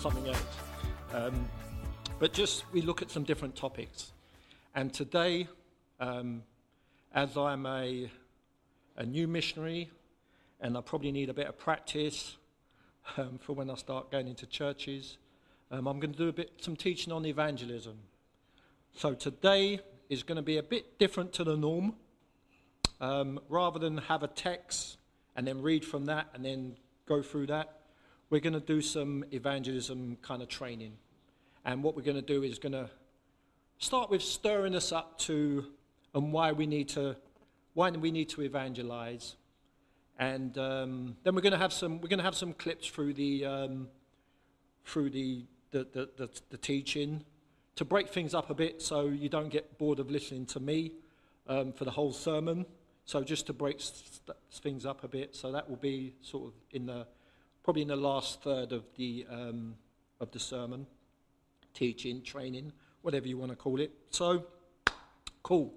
something else. Um, but just we look at some different topics. And today, um, as I'm a, a new missionary and I probably need a bit of practice um, for when I start going into churches, um, I'm going to do a bit some teaching on evangelism. So today is going to be a bit different to the norm. Um, rather than have a text and then read from that and then go through that, we're going to do some evangelism kind of training. And what we're going to do is going to start with stirring us up to and why we need to why we need to evangelize. And um, then we're going to have some we're going to have some clips through the um, through the the, the, the the teaching to break things up a bit so you don't get bored of listening to me um, for the whole sermon. So just to break st- things up a bit, so that will be sort of in the probably in the last third of the um, of the sermon, teaching, training, whatever you want to call it. So cool.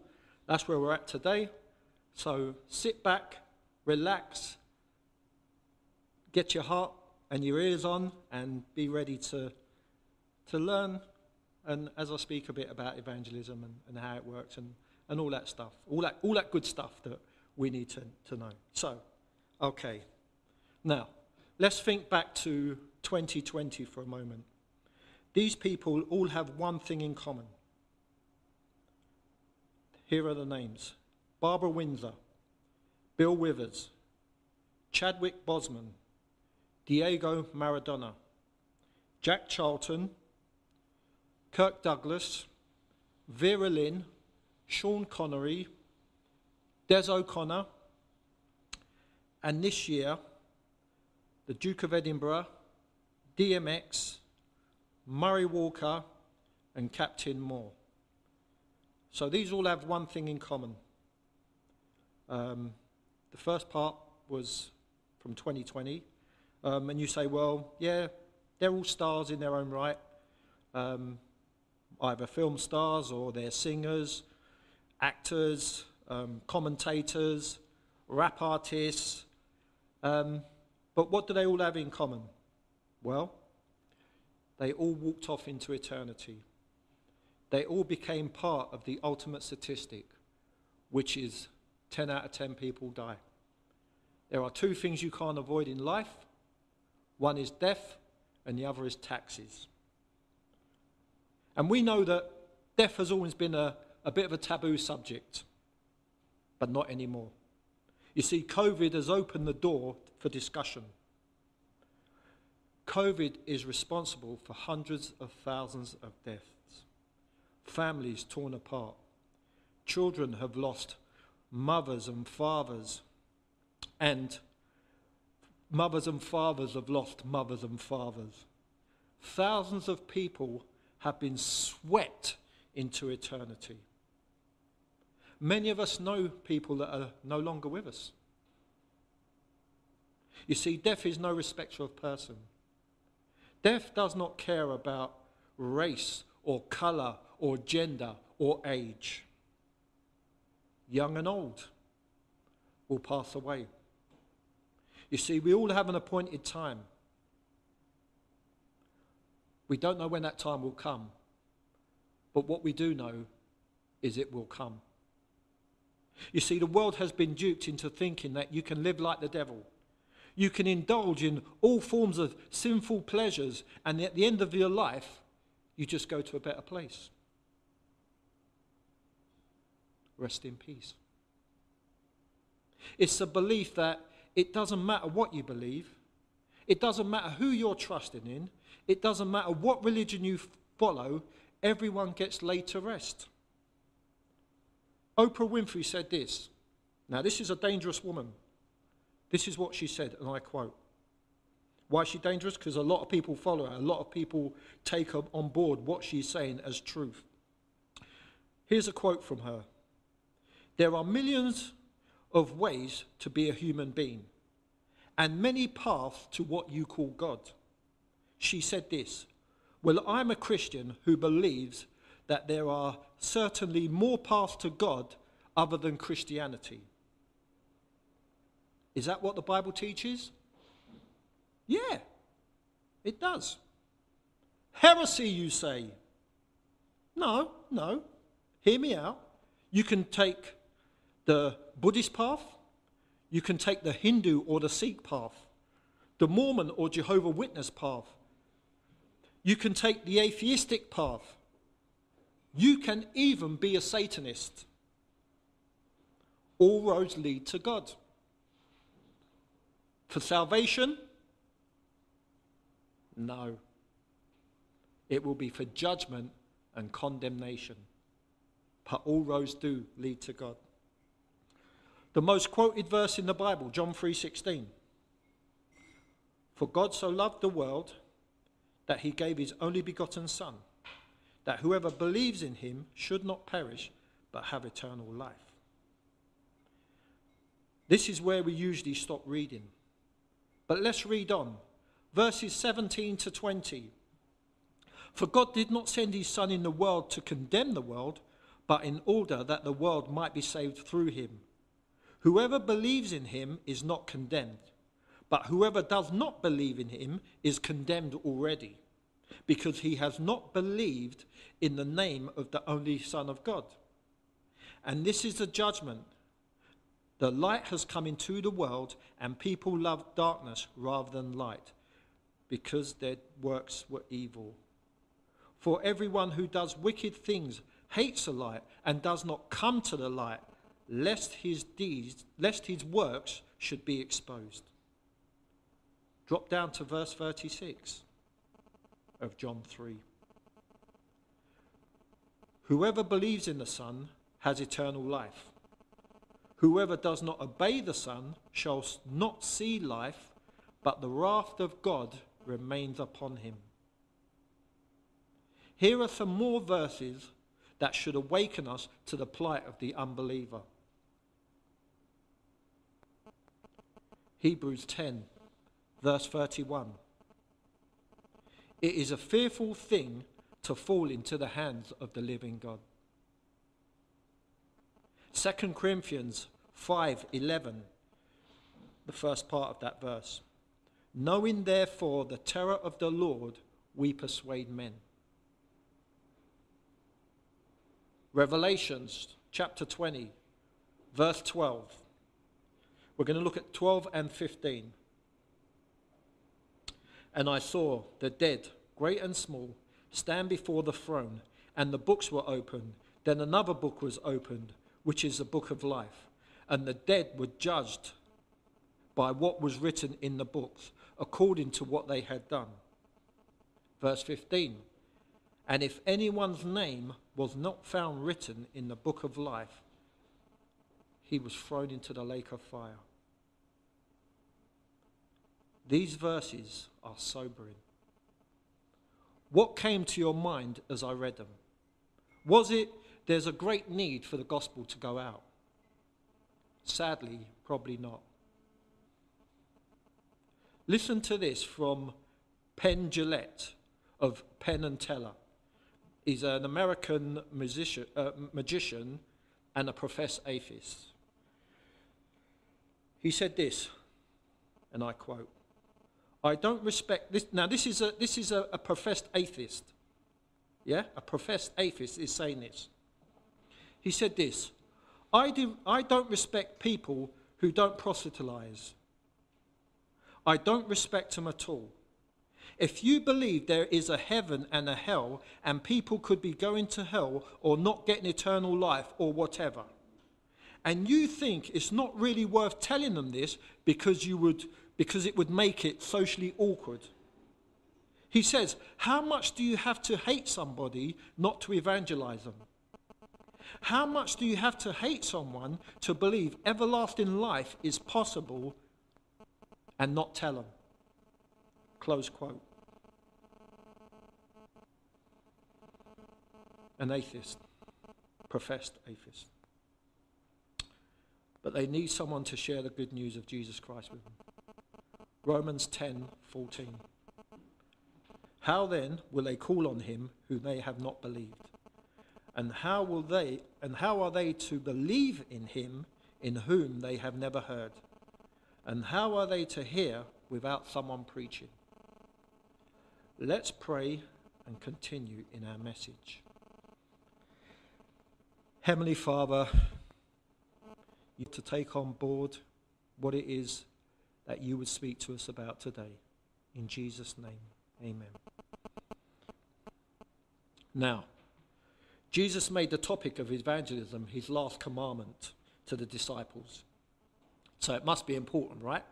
That's where we're at today. So sit back, relax, get your heart and your ears on, and be ready to to learn. And as I speak a bit about evangelism and, and how it works and and all that stuff, all that, all that good stuff that we need to, to know. So, okay. Now, let's think back to 2020 for a moment. These people all have one thing in common. Here are the names Barbara Windsor, Bill Withers, Chadwick Boseman, Diego Maradona, Jack Charlton, Kirk Douglas, Vera Lynn, Sean Connery, Des O'Connor, and this year, the Duke of Edinburgh, DMX, Murray Walker, and Captain Moore. So these all have one thing in common. Um, the first part was from 2020, um, and you say, well, yeah, they're all stars in their own right, um, either film stars or they're singers actors, um, commentators, rap artists. Um, but what do they all have in common? Well, they all walked off into eternity. They all became part of the ultimate statistic, which is 10 out of 10 people die. There are two things you can't avoid in life one is death, and the other is taxes. And we know that death has always been a, a bit of a taboo subject, but not anymore. You see, COVID has opened the door for discussion. COVID is responsible for hundreds of thousands of deaths, families torn apart, children have lost mothers and fathers, and mothers and fathers have lost mothers and fathers. Thousands of people have been swept into eternity. Many of us know people that are no longer with us. You see, death is no respecter of person. Death does not care about race or color or gender or age. Young and old will pass away. You see, we all have an appointed time. We don't know when that time will come, but what we do know is it will come. You see, the world has been duped into thinking that you can live like the devil. You can indulge in all forms of sinful pleasures, and at the end of your life, you just go to a better place. Rest in peace. It's a belief that it doesn't matter what you believe, it doesn't matter who you're trusting in, it doesn't matter what religion you follow, everyone gets laid to rest. Oprah Winfrey said this. Now, this is a dangerous woman. This is what she said, and I quote. Why is she dangerous? Because a lot of people follow her. A lot of people take on board what she's saying as truth. Here's a quote from her There are millions of ways to be a human being, and many paths to what you call God. She said this Well, I'm a Christian who believes that there are certainly more paths to God other than Christianity. Is that what the Bible teaches? Yeah, it does. Heresy, you say. No, no. Hear me out. You can take the Buddhist path, you can take the Hindu or the Sikh path, the Mormon or Jehovah Witness path. You can take the atheistic path. You can even be a Satanist. All roads lead to God. For salvation? No. It will be for judgment and condemnation. But all roads do lead to God. The most quoted verse in the Bible, John 3:16. For God so loved the world that he gave his only begotten son, that whoever believes in him should not perish but have eternal life. This is where we usually stop reading. But let's read on. Verses 17 to 20. For God did not send his Son in the world to condemn the world, but in order that the world might be saved through him. Whoever believes in him is not condemned, but whoever does not believe in him is condemned already, because he has not believed in the name of the only Son of God. And this is the judgment. The light has come into the world, and people love darkness rather than light, because their works were evil. For everyone who does wicked things hates the light and does not come to the light, lest his deeds, lest his works should be exposed. Drop down to verse 36 of John 3. Whoever believes in the Son has eternal life. Whoever does not obey the Son shall not see life, but the wrath of God remains upon him. Here are some more verses that should awaken us to the plight of the unbeliever. Hebrews 10, verse 31. It is a fearful thing to fall into the hands of the living God. 2 Corinthians 5:11 the first part of that verse knowing therefore the terror of the Lord we persuade men Revelations chapter 20, verse 12. We're going to look at 12 and 15. And I saw the dead, great and small, stand before the throne, and the books were opened. Then another book was opened, which is the book of life. And the dead were judged by what was written in the books, according to what they had done. Verse 15. And if anyone's name was not found written in the book of life, he was thrown into the lake of fire. These verses are sobering. What came to your mind as I read them? Was it there's a great need for the gospel to go out? Sadly, probably not. Listen to this from Penn Jillette of Penn and Teller. He's an American musician, uh, magician and a professed atheist. He said this, and I quote, I don't respect this. Now, this is a, this is a, a professed atheist. Yeah? A professed atheist is saying this. He said this I, do, I don't respect people who don't proselytize. I don't respect them at all. If you believe there is a heaven and a hell, and people could be going to hell or not getting eternal life or whatever, and you think it's not really worth telling them this because you would because it would make it socially awkward. He says, How much do you have to hate somebody not to evangelize them? How much do you have to hate someone to believe everlasting life is possible and not tell them? Close quote. An atheist, professed atheist. But they need someone to share the good news of Jesus Christ with them. Romans 10 14. How then will they call on him whom they have not believed? And how will they and how are they to believe in him in whom they have never heard? And how are they to hear without someone preaching? Let's pray and continue in our message. Heavenly Father, you to take on board what it is that you would speak to us about today. In Jesus' name, amen. Now, Jesus made the topic of evangelism his last commandment to the disciples. So it must be important, right?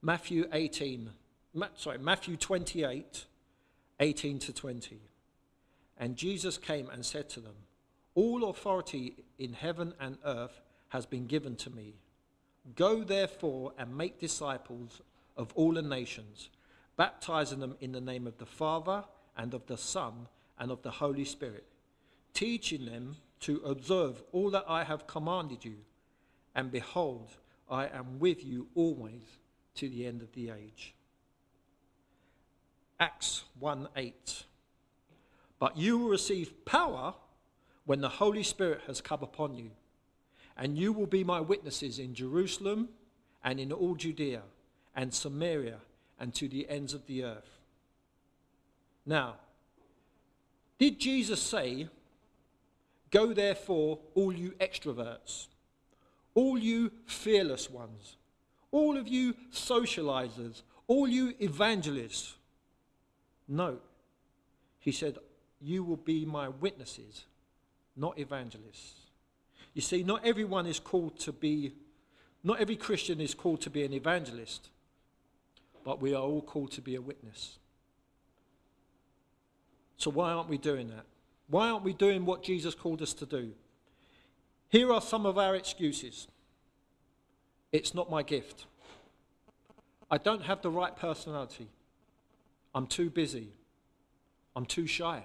Matthew 18, sorry, Matthew 28, 18 to 20. And Jesus came and said to them, All authority in heaven and earth has been given to me. Go therefore and make disciples of all the nations, baptizing them in the name of the Father and of the Son and of the Holy Spirit, teaching them to observe all that I have commanded you. And behold, I am with you always to the end of the age. Acts 1 8. But you will receive power when the Holy Spirit has come upon you, and you will be my witnesses in Jerusalem and in all Judea and Samaria and to the ends of the earth. Now, did Jesus say, Go therefore, all you extroverts, all you fearless ones, all of you socializers, all you evangelists? No. He said, You will be my witnesses, not evangelists. You see, not everyone is called to be, not every Christian is called to be an evangelist, but we are all called to be a witness. So, why aren't we doing that? Why aren't we doing what Jesus called us to do? Here are some of our excuses it's not my gift. I don't have the right personality. I'm too busy. I'm too shy.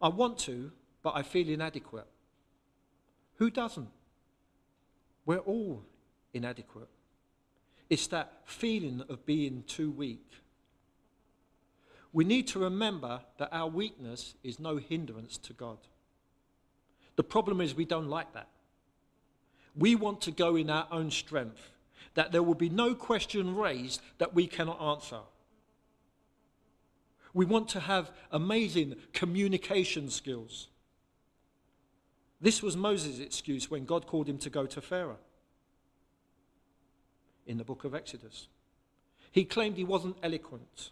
I want to, but I feel inadequate. Who doesn't? We're all inadequate. It's that feeling of being too weak. We need to remember that our weakness is no hindrance to God. The problem is we don't like that. We want to go in our own strength, that there will be no question raised that we cannot answer. We want to have amazing communication skills. This was Moses' excuse when God called him to go to Pharaoh in the book of Exodus. He claimed he wasn't eloquent.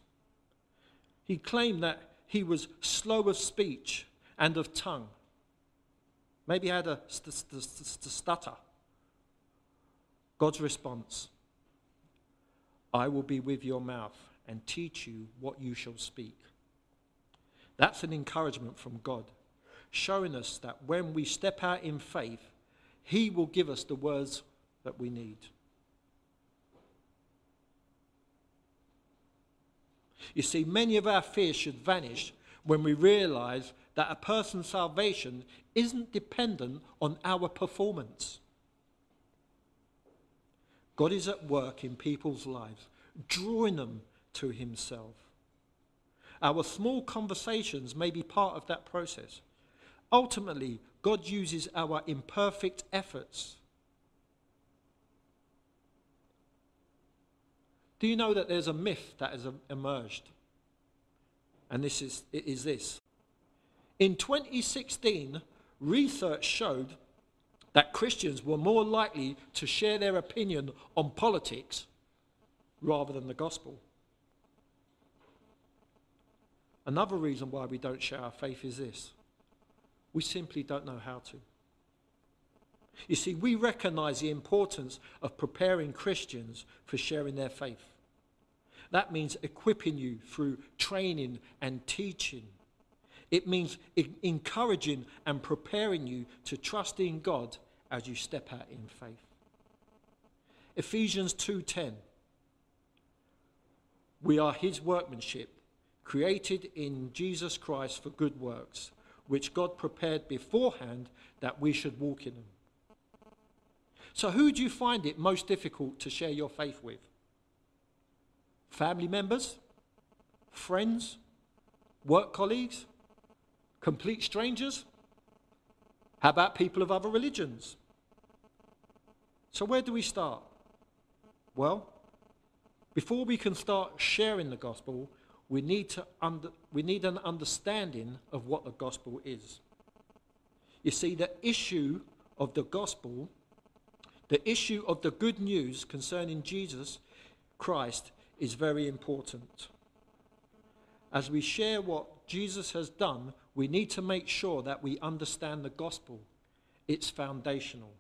He claimed that he was slow of speech and of tongue. Maybe he had a st- st- st- stutter. God's response I will be with your mouth and teach you what you shall speak. That's an encouragement from God, showing us that when we step out in faith, He will give us the words that we need. You see, many of our fears should vanish when we realize that a person's salvation isn't dependent on our performance. God is at work in people's lives, drawing them to Himself. Our small conversations may be part of that process. Ultimately, God uses our imperfect efforts. Do you know that there's a myth that has emerged? And this is, it is this. In 2016, research showed that Christians were more likely to share their opinion on politics rather than the gospel. Another reason why we don't share our faith is this we simply don't know how to. You see, we recognize the importance of preparing Christians for sharing their faith. That means equipping you through training and teaching. It means encouraging and preparing you to trust in God as you step out in faith. Ephesians 2:10 We are his workmanship created in Jesus Christ for good works which God prepared beforehand that we should walk in them. So who do you find it most difficult to share your faith with? Family members? Friends? Work colleagues? Complete strangers? How about people of other religions? So, where do we start? Well, before we can start sharing the gospel, we need, to under, we need an understanding of what the gospel is. You see, the issue of the gospel, the issue of the good news concerning Jesus Christ, is very important. As we share what Jesus has done, we need to make sure that we understand the gospel. It's foundational.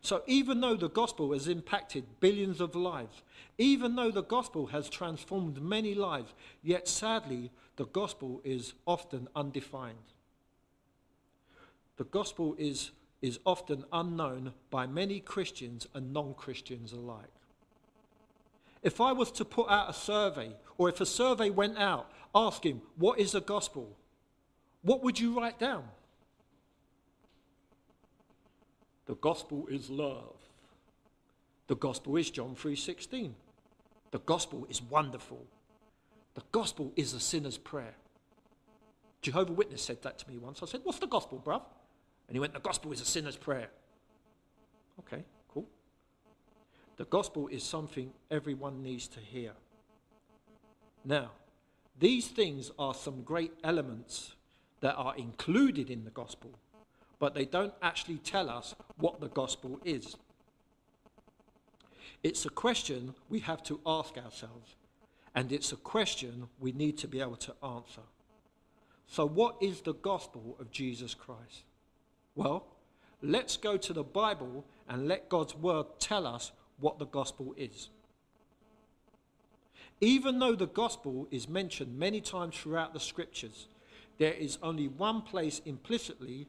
So, even though the gospel has impacted billions of lives, even though the gospel has transformed many lives, yet sadly, the gospel is often undefined. The gospel is, is often unknown by many Christians and non Christians alike. If I was to put out a survey, or if a survey went out asking, What is the gospel? what would you write down? The gospel is love. The gospel is John 3:16. The gospel is wonderful. The gospel is a sinner's prayer. Jehovah Witness said that to me once. I said, "What's the gospel, bruv?" And he went, "The gospel is a sinner's prayer." Okay, cool. The gospel is something everyone needs to hear. Now, these things are some great elements that are included in the gospel but they don't actually tell us what the gospel is. It's a question we have to ask ourselves, and it's a question we need to be able to answer. So, what is the gospel of Jesus Christ? Well, let's go to the Bible and let God's word tell us what the gospel is. Even though the gospel is mentioned many times throughout the scriptures, there is only one place implicitly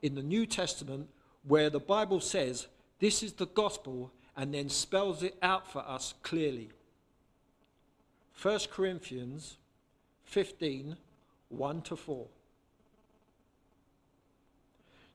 in the New Testament where the Bible says this is the gospel and then spells it out for us clearly. 1 Corinthians 15 1 to 4.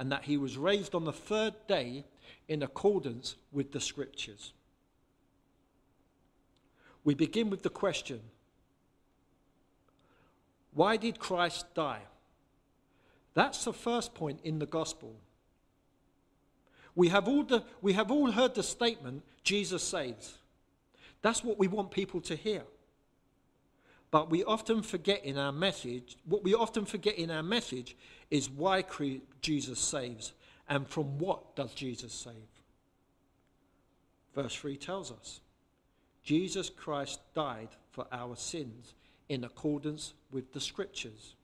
and that he was raised on the third day in accordance with the scriptures. We begin with the question why did Christ die? That's the first point in the gospel. We have all, the, we have all heard the statement, Jesus saves. That's what we want people to hear. But we often forget in our message, what we often forget in our message is why Jesus saves and from what does Jesus save. Verse 3 tells us Jesus Christ died for our sins in accordance with the scriptures.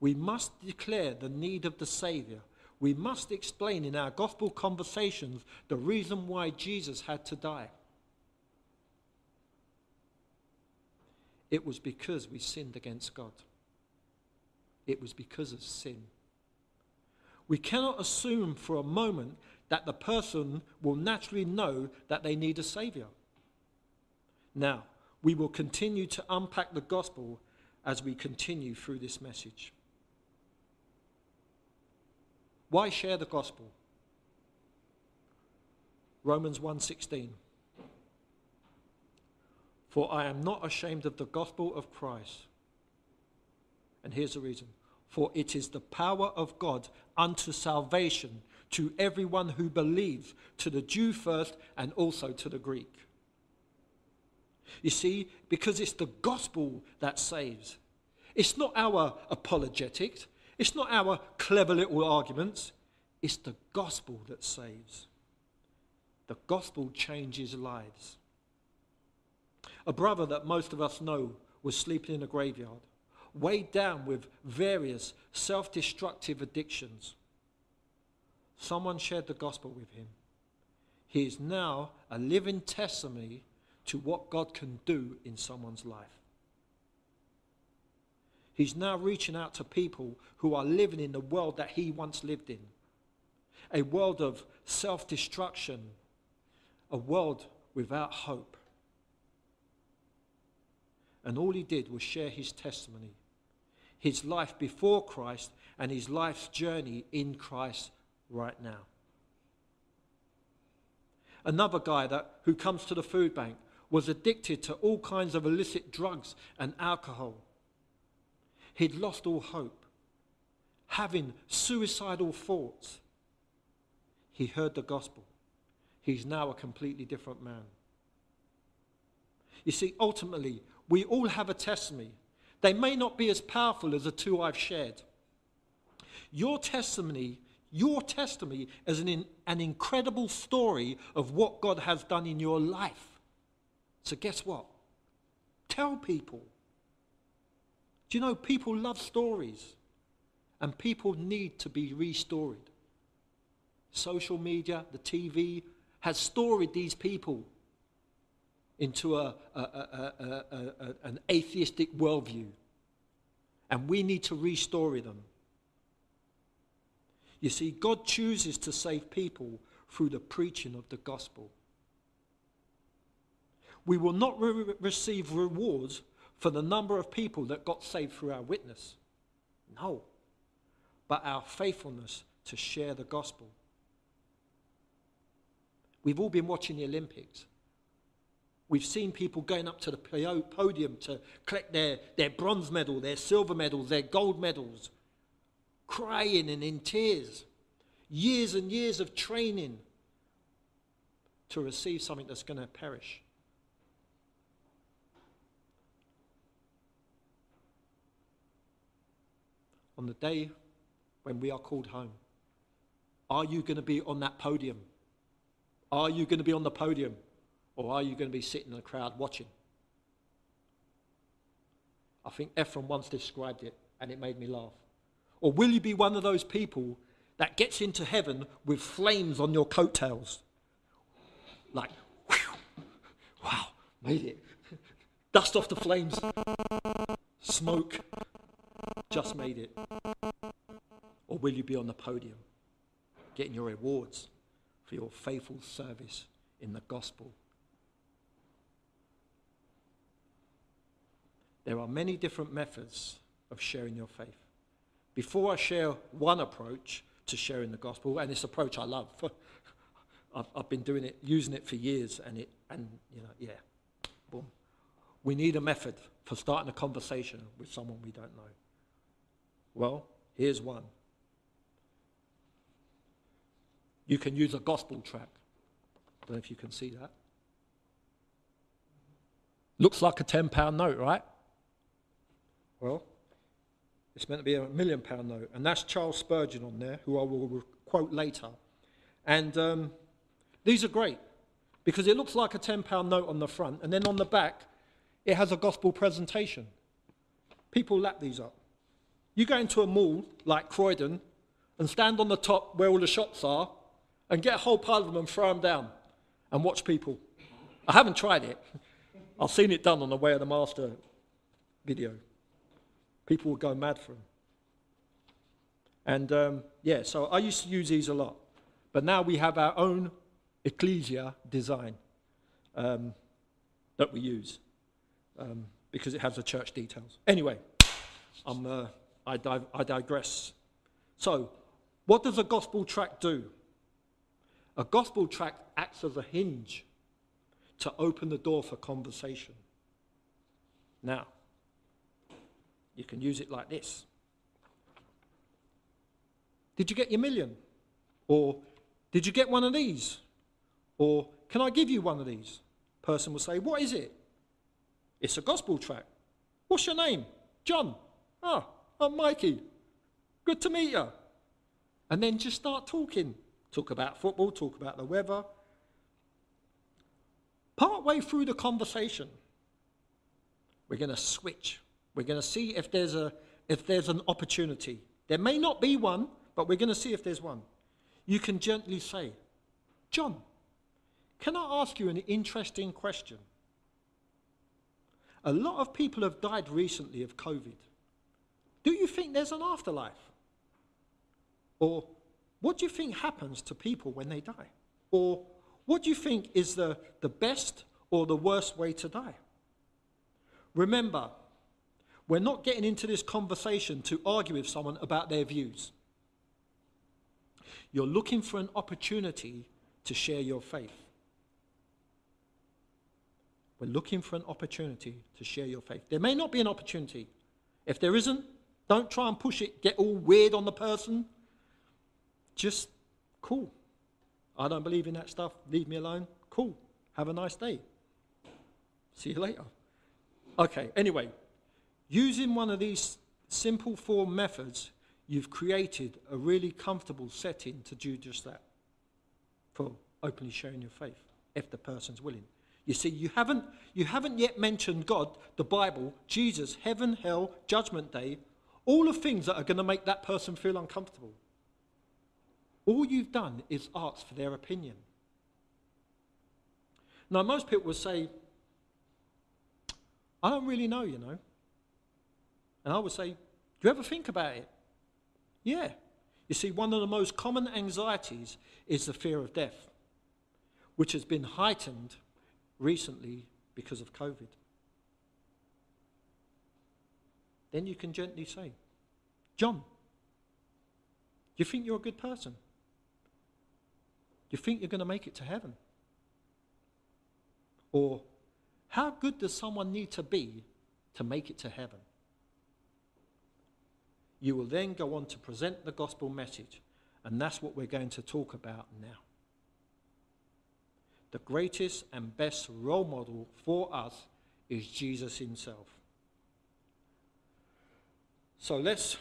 We must declare the need of the Saviour. We must explain in our gospel conversations the reason why Jesus had to die. It was because we sinned against God. It was because of sin. We cannot assume for a moment that the person will naturally know that they need a Saviour. Now, we will continue to unpack the gospel as we continue through this message. Why share the gospel? Romans 1:16 For I am not ashamed of the gospel of Christ. And here's the reason. For it is the power of God unto salvation to everyone who believes, to the Jew first and also to the Greek. You see, because it's the gospel that saves. It's not our apologetics, it's not our clever little arguments, it's the gospel that saves. The gospel changes lives. A brother that most of us know was sleeping in a graveyard, weighed down with various self destructive addictions. Someone shared the gospel with him. He is now a living testimony to what God can do in someone's life. He's now reaching out to people who are living in the world that he once lived in a world of self destruction, a world without hope. And all he did was share his testimony, his life before Christ, and his life's journey in Christ right now. Another guy that, who comes to the food bank was addicted to all kinds of illicit drugs and alcohol. He'd lost all hope, having suicidal thoughts. He heard the gospel. He's now a completely different man. You see, ultimately, we all have a testimony. They may not be as powerful as the two I've shared. Your testimony, your testimony is an, an incredible story of what God has done in your life. So, guess what? Tell people. Do you know people love stories and people need to be restored? Social media, the TV has storied these people into a, a, a, an atheistic worldview. And we need to restore them. You see, God chooses to save people through the preaching of the gospel we will not re- receive rewards for the number of people that got saved through our witness. No. But our faithfulness to share the gospel. We've all been watching the Olympics. We've seen people going up to the podium to collect their, their bronze medal, their silver medals, their gold medals, crying and in tears. Years and years of training to receive something that's going to perish. on the day when we are called home? Are you going to be on that podium? Are you going to be on the podium? Or are you going to be sitting in the crowd watching? I think Ephraim once described it and it made me laugh. Or will you be one of those people that gets into heaven with flames on your coattails? Like, whew, wow, made it. Dust off the flames, smoke, just made it? Or will you be on the podium getting your rewards for your faithful service in the gospel? There are many different methods of sharing your faith. Before I share one approach to sharing the gospel, and this approach I love, I've, I've been doing it, using it for years, and it, and you know, yeah, boom. We need a method for starting a conversation with someone we don't know. Well, here's one. You can use a gospel tract. I don't know if you can see that. Looks like a £10 note, right? Well, it's meant to be a million pound note. And that's Charles Spurgeon on there, who I will quote later. And um, these are great because it looks like a £10 note on the front, and then on the back, it has a gospel presentation. People lap these up. You go into a mall like Croydon and stand on the top where all the shops are and get a whole pile of them and throw them down and watch people. I haven't tried it. I've seen it done on the Way of the Master video. People would go mad for them. And um, yeah, so I used to use these a lot. But now we have our own ecclesia design um, that we use um, because it has the church details. Anyway. Uh, I, I digress. So, what does a gospel tract do? A gospel tract acts as a hinge to open the door for conversation. Now, you can use it like this Did you get your million? Or did you get one of these? Or can I give you one of these? Person will say, What is it? It's a gospel tract. What's your name? John. Ah, I'm Mikey. Good to meet you. And then just start talking. Talk about football, talk about the weather. Part way through the conversation, we're going to switch. We're going to see if there's, a, if there's an opportunity. There may not be one, but we're going to see if there's one. You can gently say, John, can I ask you an interesting question? A lot of people have died recently of COVID. Do you think there's an afterlife? Or what do you think happens to people when they die? Or what do you think is the, the best or the worst way to die? Remember, we're not getting into this conversation to argue with someone about their views. You're looking for an opportunity to share your faith. We're looking for an opportunity to share your faith. There may not be an opportunity. If there isn't, don't try and push it, get all weird on the person. Just cool. I don't believe in that stuff. Leave me alone. Cool. Have a nice day. See you later. Okay, anyway, using one of these simple form methods, you've created a really comfortable setting to do just that for openly sharing your faith, if the person's willing. You see, you haven't, you haven't yet mentioned God, the Bible, Jesus, heaven, hell, judgment day, all the things that are going to make that person feel uncomfortable. All you've done is ask for their opinion. Now, most people will say, I don't really know, you know. And I would say, Do you ever think about it? Yeah. You see, one of the most common anxieties is the fear of death, which has been heightened recently because of COVID. Then you can gently say, John, do you think you're a good person? Do you think you're going to make it to heaven? Or, how good does someone need to be to make it to heaven? You will then go on to present the gospel message, and that's what we're going to talk about now. The greatest and best role model for us is Jesus himself. So let's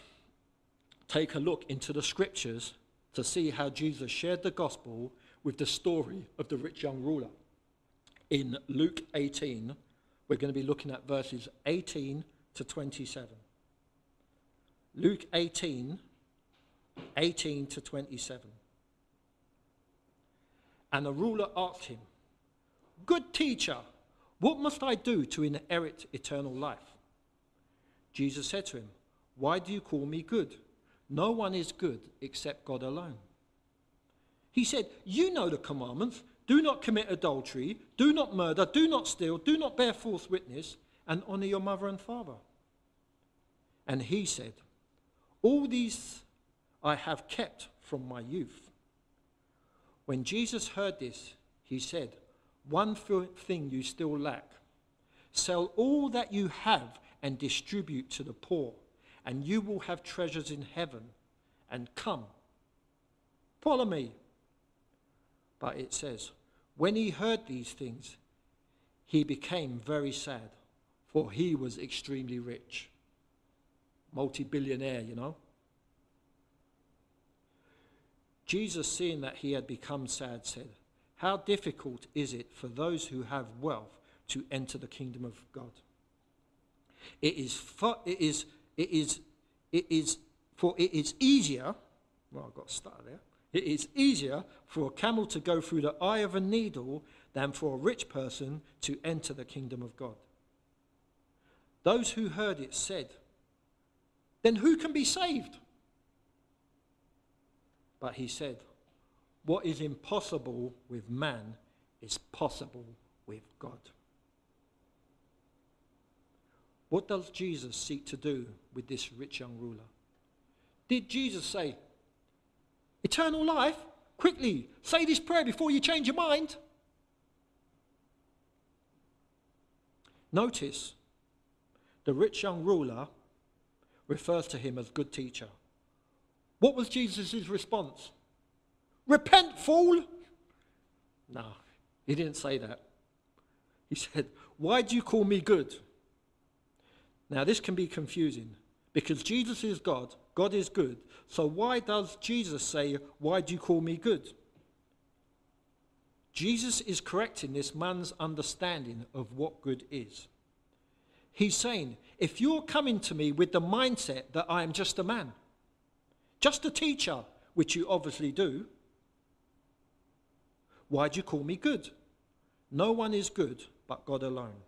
take a look into the scriptures to see how Jesus shared the gospel with the story of the rich young ruler. In Luke 18, we're going to be looking at verses 18 to 27. Luke 18, 18 to 27. And the ruler asked him, Good teacher, what must I do to inherit eternal life? Jesus said to him, Why do you call me good? No one is good except God alone. He said, You know the commandments do not commit adultery, do not murder, do not steal, do not bear false witness, and honor your mother and father. And he said, All these I have kept from my youth. When Jesus heard this, he said, One thing you still lack. Sell all that you have and distribute to the poor, and you will have treasures in heaven. And come, follow me. But it says, When he heard these things, he became very sad, for he was extremely rich. Multi billionaire, you know. Jesus, seeing that he had become sad, said, How difficult is it for those who have wealth to enter the kingdom of God? It is, for, it is, it is, it is, for it is easier, well, I've got to start there. It is easier for a camel to go through the eye of a needle than for a rich person to enter the kingdom of God. Those who heard it said, Then who can be saved? But he said, What is impossible with man is possible with God. What does Jesus seek to do with this rich young ruler? Did Jesus say, Eternal life? Quickly, say this prayer before you change your mind? Notice the rich young ruler refers to him as good teacher. What was Jesus' response? Repent, fool! No, he didn't say that. He said, Why do you call me good? Now, this can be confusing because Jesus is God, God is good. So, why does Jesus say, Why do you call me good? Jesus is correcting this man's understanding of what good is. He's saying, If you're coming to me with the mindset that I am just a man, just a teacher, which you obviously do. Why do you call me good? No one is good but God alone.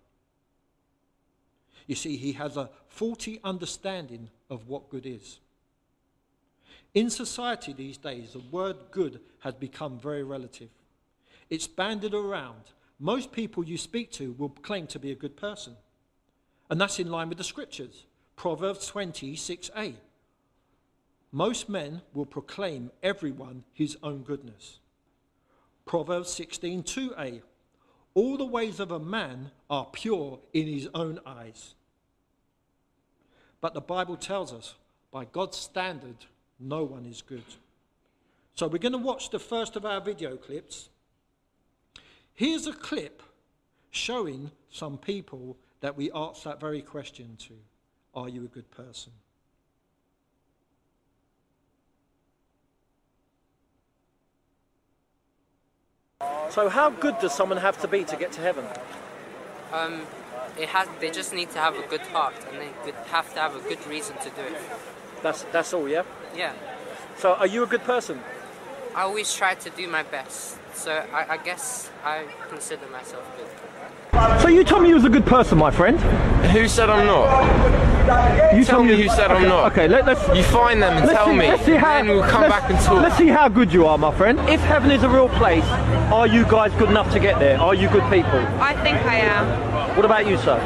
You see, he has a faulty understanding of what good is. In society these days, the word good has become very relative. It's banded around. Most people you speak to will claim to be a good person. And that's in line with the scriptures. Proverbs 26a. Most men will proclaim everyone his own goodness. Proverbs 16:2a. All the ways of a man are pure in his own eyes. But the Bible tells us, by God's standard, no one is good. So we're going to watch the first of our video clips. Here's a clip showing some people that we ask that very question to Are you a good person? So, how good does someone have to be to get to heaven? Um, it has. They just need to have a good heart, and they could have to have a good reason to do it. That's that's all, yeah. Yeah. So, are you a good person? I always try to do my best, so I, I guess I consider myself good. So you told me you was a good person, my friend. Who said I'm not? You Tell told me you- who said I'm not. Okay, let, us You find them and let's tell see, me. Let's see how. then we'll come let's- back and talk. Let's see how good you are, my friend. If heaven is a real place, are you guys good enough to get there? Are you good people? I think I am. What about you, sir?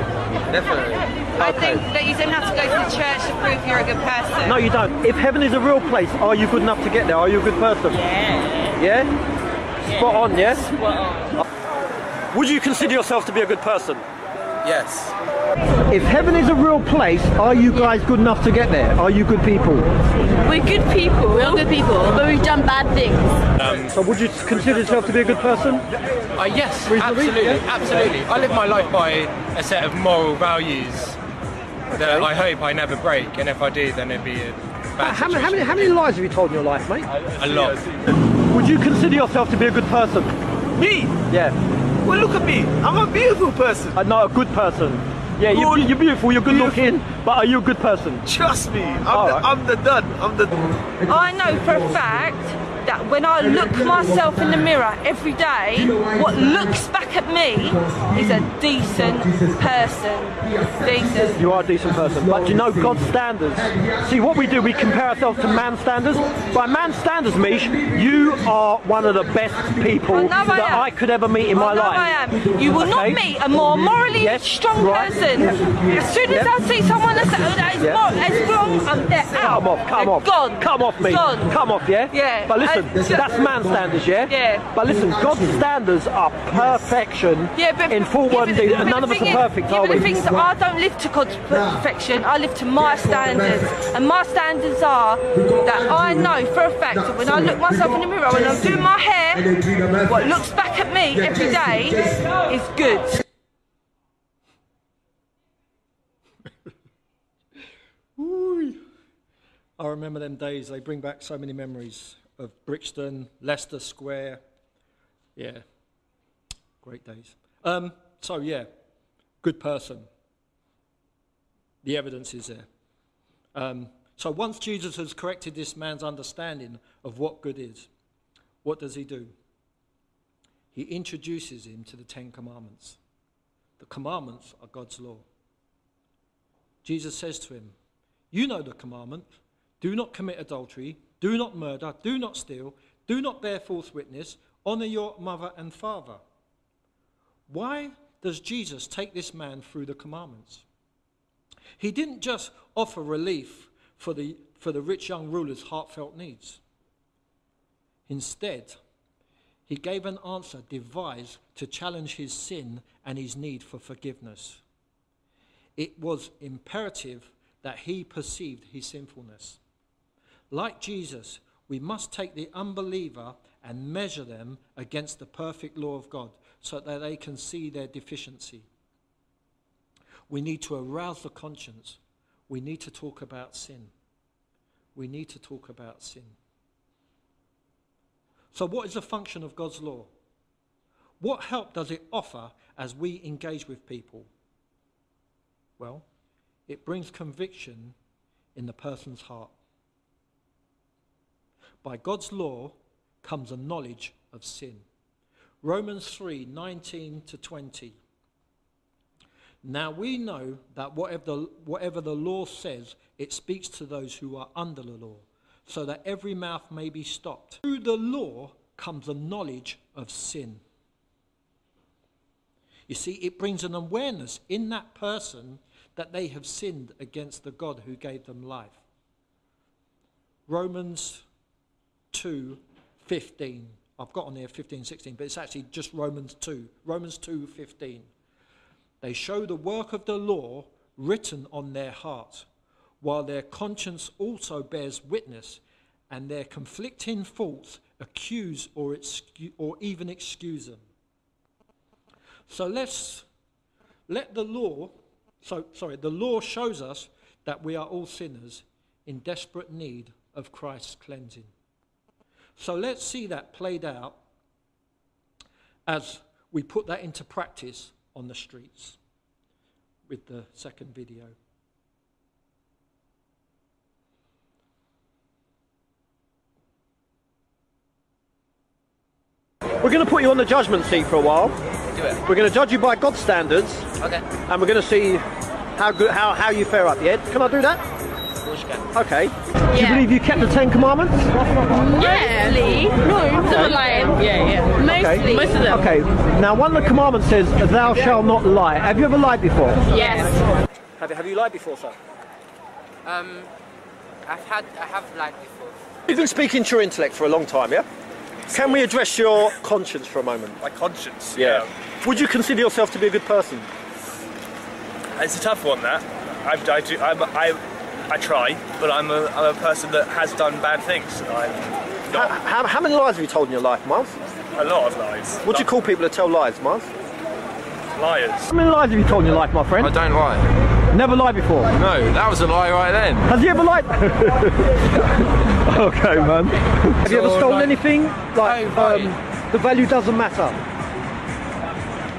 Definitely. I think that you don't have to go to the church to prove you're a good person. No, you don't. If heaven is a real place, are you good enough to get there? Are you a good person? Yeah. Yeah? Spot on, yes? Spot on. Would you consider yourself to be a good person? Yes. If heaven is a real place, are you guys good enough to get there? Are you good people? We're good people. We're good people, but we've done bad things. So would you consider yourself to be a good person? Uh, yes, Reasonably, absolutely, yeah? absolutely. I live my life by a set of moral values that I hope I never break, and if I do, then it'd be a bad How many, how, many, situation. how many lies have you told in your life, mate? A lot. Would you consider yourself to be a good person? Me? Yeah. Well, look at me. I'm a beautiful person. Uh, not a good person. Yeah, you're, Good. you're beautiful, you're good looking, but are you a good person? Trust me. I'm, All the, right. I'm the done. I'm the. I know for a fact that when I look myself in the mirror every day, what looks back at me is a decent person. Decent. You are a decent person, but do you know God's standards? See, what we do, we compare ourselves to man's standards. By man's standards, Mish, you are one of the best people I know I that. I could ever meet in my I know life. I am. You will not Okay? meet a more morally Yes, strong right. person. As soon as Yeah. I see someone that's, oh, that is, more, is wrong, I'm there out. Come off, come They're off. Gone. Come off me. Gone. Come off, yeah? Yeah. But listen, And- that's man standards, yeah? Yeah. But listen, God's standards are perfection Yeah, but in full yeah, one day, and none of us are is- perfect, yeah, are but we? the thing is, I don't live to God's perfection. I live to my standards, and my standards are that I know for a fact that when I look myself in the mirror when I'm doing my hair, what looks back at me every day is good. I remember them days. They bring back so many memories of Brixton, Leicester Square. Yeah, great days. Um, so yeah, good person. The evidence is there. Um, so once Jesus has corrected this man's understanding of what good is, what does he do? He introduces him to the Ten Commandments. The commandments are God's law. Jesus says to him, You know the commandment do not commit adultery, do not murder, do not steal, do not bear false witness, honor your mother and father. Why does Jesus take this man through the commandments? He didn't just offer relief for the, for the rich young ruler's heartfelt needs. Instead, he gave an answer devised to challenge his sin and his need for forgiveness. It was imperative that he perceived his sinfulness. Like Jesus, we must take the unbeliever and measure them against the perfect law of God so that they can see their deficiency. We need to arouse the conscience. We need to talk about sin. We need to talk about sin. So, what is the function of God's law? What help does it offer as we engage with people? Well, it brings conviction in the person's heart. By God's law comes a knowledge of sin. Romans 3 19 to 20. Now we know that whatever the, whatever the law says, it speaks to those who are under the law, so that every mouth may be stopped. Through the law comes a knowledge of sin. You see, it brings an awareness in that person that they have sinned against the God who gave them life. Romans 2 15. I've got on there 15, 16, but it's actually just Romans 2. Romans 2 15. They show the work of the law written on their heart, while their conscience also bears witness, and their conflicting faults accuse or, or even excuse them. So let's let the law, so sorry, the law shows us that we are all sinners in desperate need of Christ's cleansing. So let's see that played out as we put that into practice on the streets with the second video. We're going to put you on the judgment seat for a while. Do it. We're going to judge you by God's standards, Okay. and we're going to see how good how, how you fare up. Yeah, can I do that? Of course you. Okay. Do you believe you kept the Ten Commandments? Yeah. Mostly. No, some are lying. Yeah, yeah. Mostly. Most of them. Okay. Now, one of the commandments says, "Thou shalt not lie." Have you ever lied before? Yes. Have you, have you lied before, sir? Um, I've had, I have lied before. You've been speaking to your intellect for a long time, yeah? Can we address your conscience for a moment? My conscience. Yeah. Would you consider yourself to be a good person? It's a tough one. That I've, I do. I'm, I, I try, but I'm a, I'm a person that has done bad things. I'm How, not how, how many lies have you told in your life, Miles? a lot of lies. What do you call people that tell lies, Miles? liars? How many lies have you told in your life, my friend? I don't lie. Never lied before. No, that was a lie right then. Has he ever lied? okay, man. Have you ever stolen like- anything? Like, um, the value doesn't matter.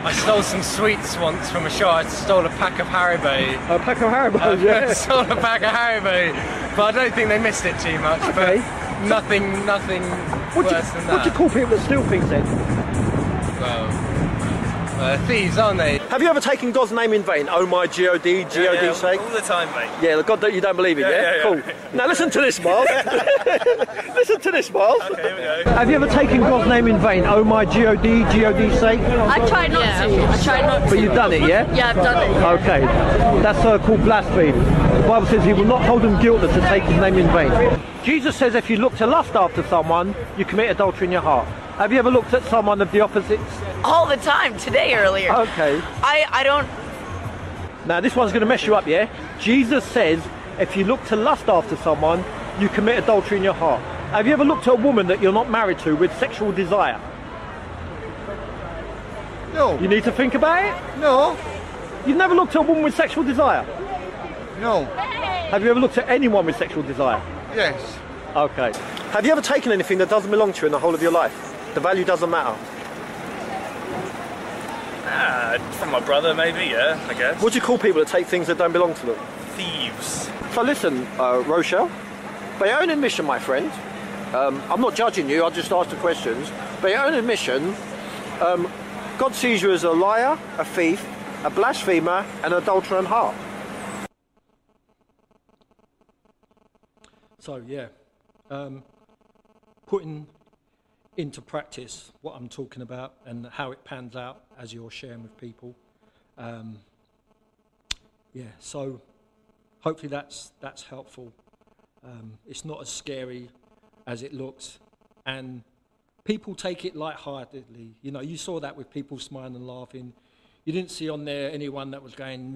I stole some sweets once from a shop. I stole a pack of Haribo. A pack of Haribo, I yeah. stole a pack of Haribo, but I don't think they missed it too much. Okay. But nothing, nothing What do, you, worse than what do you call people that steal things then? Well, uh, thieves, aren't they? Have you ever taken God's name in vain? Oh my G-O-D, G-O-D Yeah, yeah, sake? all the time, mate. Yeah, the God that you don't believe in, yeah? Yeah, yeah, yeah. Cool. Now listen to this, Miles. listen to this, Miles. Okay, here we go. Have you ever taken God's name in vain? Oh my G-O-D, G-O-D sake? I try not to. I try not to. But you've done it, yeah? Yeah, I've done it. Okay, that's uh, called blasphemy. The Bible says he will not hold them guiltless to take his name in vain. Jesus says if you look to lust after someone, you commit adultery in your heart. Have you ever looked at someone of the opposite? all the time today earlier. Okay. I, I don't Now this one's going to mess you up, yeah? Jesus says if you look to lust after someone, you commit adultery in your heart. Have you ever looked at a woman that you're not married to with sexual desire? No. You need to think about it. No. You've never looked at a woman with sexual desire. No. Have you ever looked at anyone with sexual desire? Yes. Okay. Have you ever taken anything that doesn't belong to you in the whole of your life? The value doesn't matter. Ah, from my brother, maybe. Yeah, I guess. What do you call people that take things that don't belong to them? Thieves. So listen, uh, Rochelle, by your own admission, my friend, um, I'm not judging you, I'll just ask the questions. By your own admission, um, God sees you as a liar, a thief, a blasphemer, and an adulterer in heart. So, yeah, um, putting into practice what I'm talking about and how it pans out as you're sharing with people. Um, yeah, so hopefully that's, that's helpful. Um, it's not as scary as it looks, and people take it lightheartedly. You know, you saw that with people smiling and laughing. You didn't see on there anyone that was going,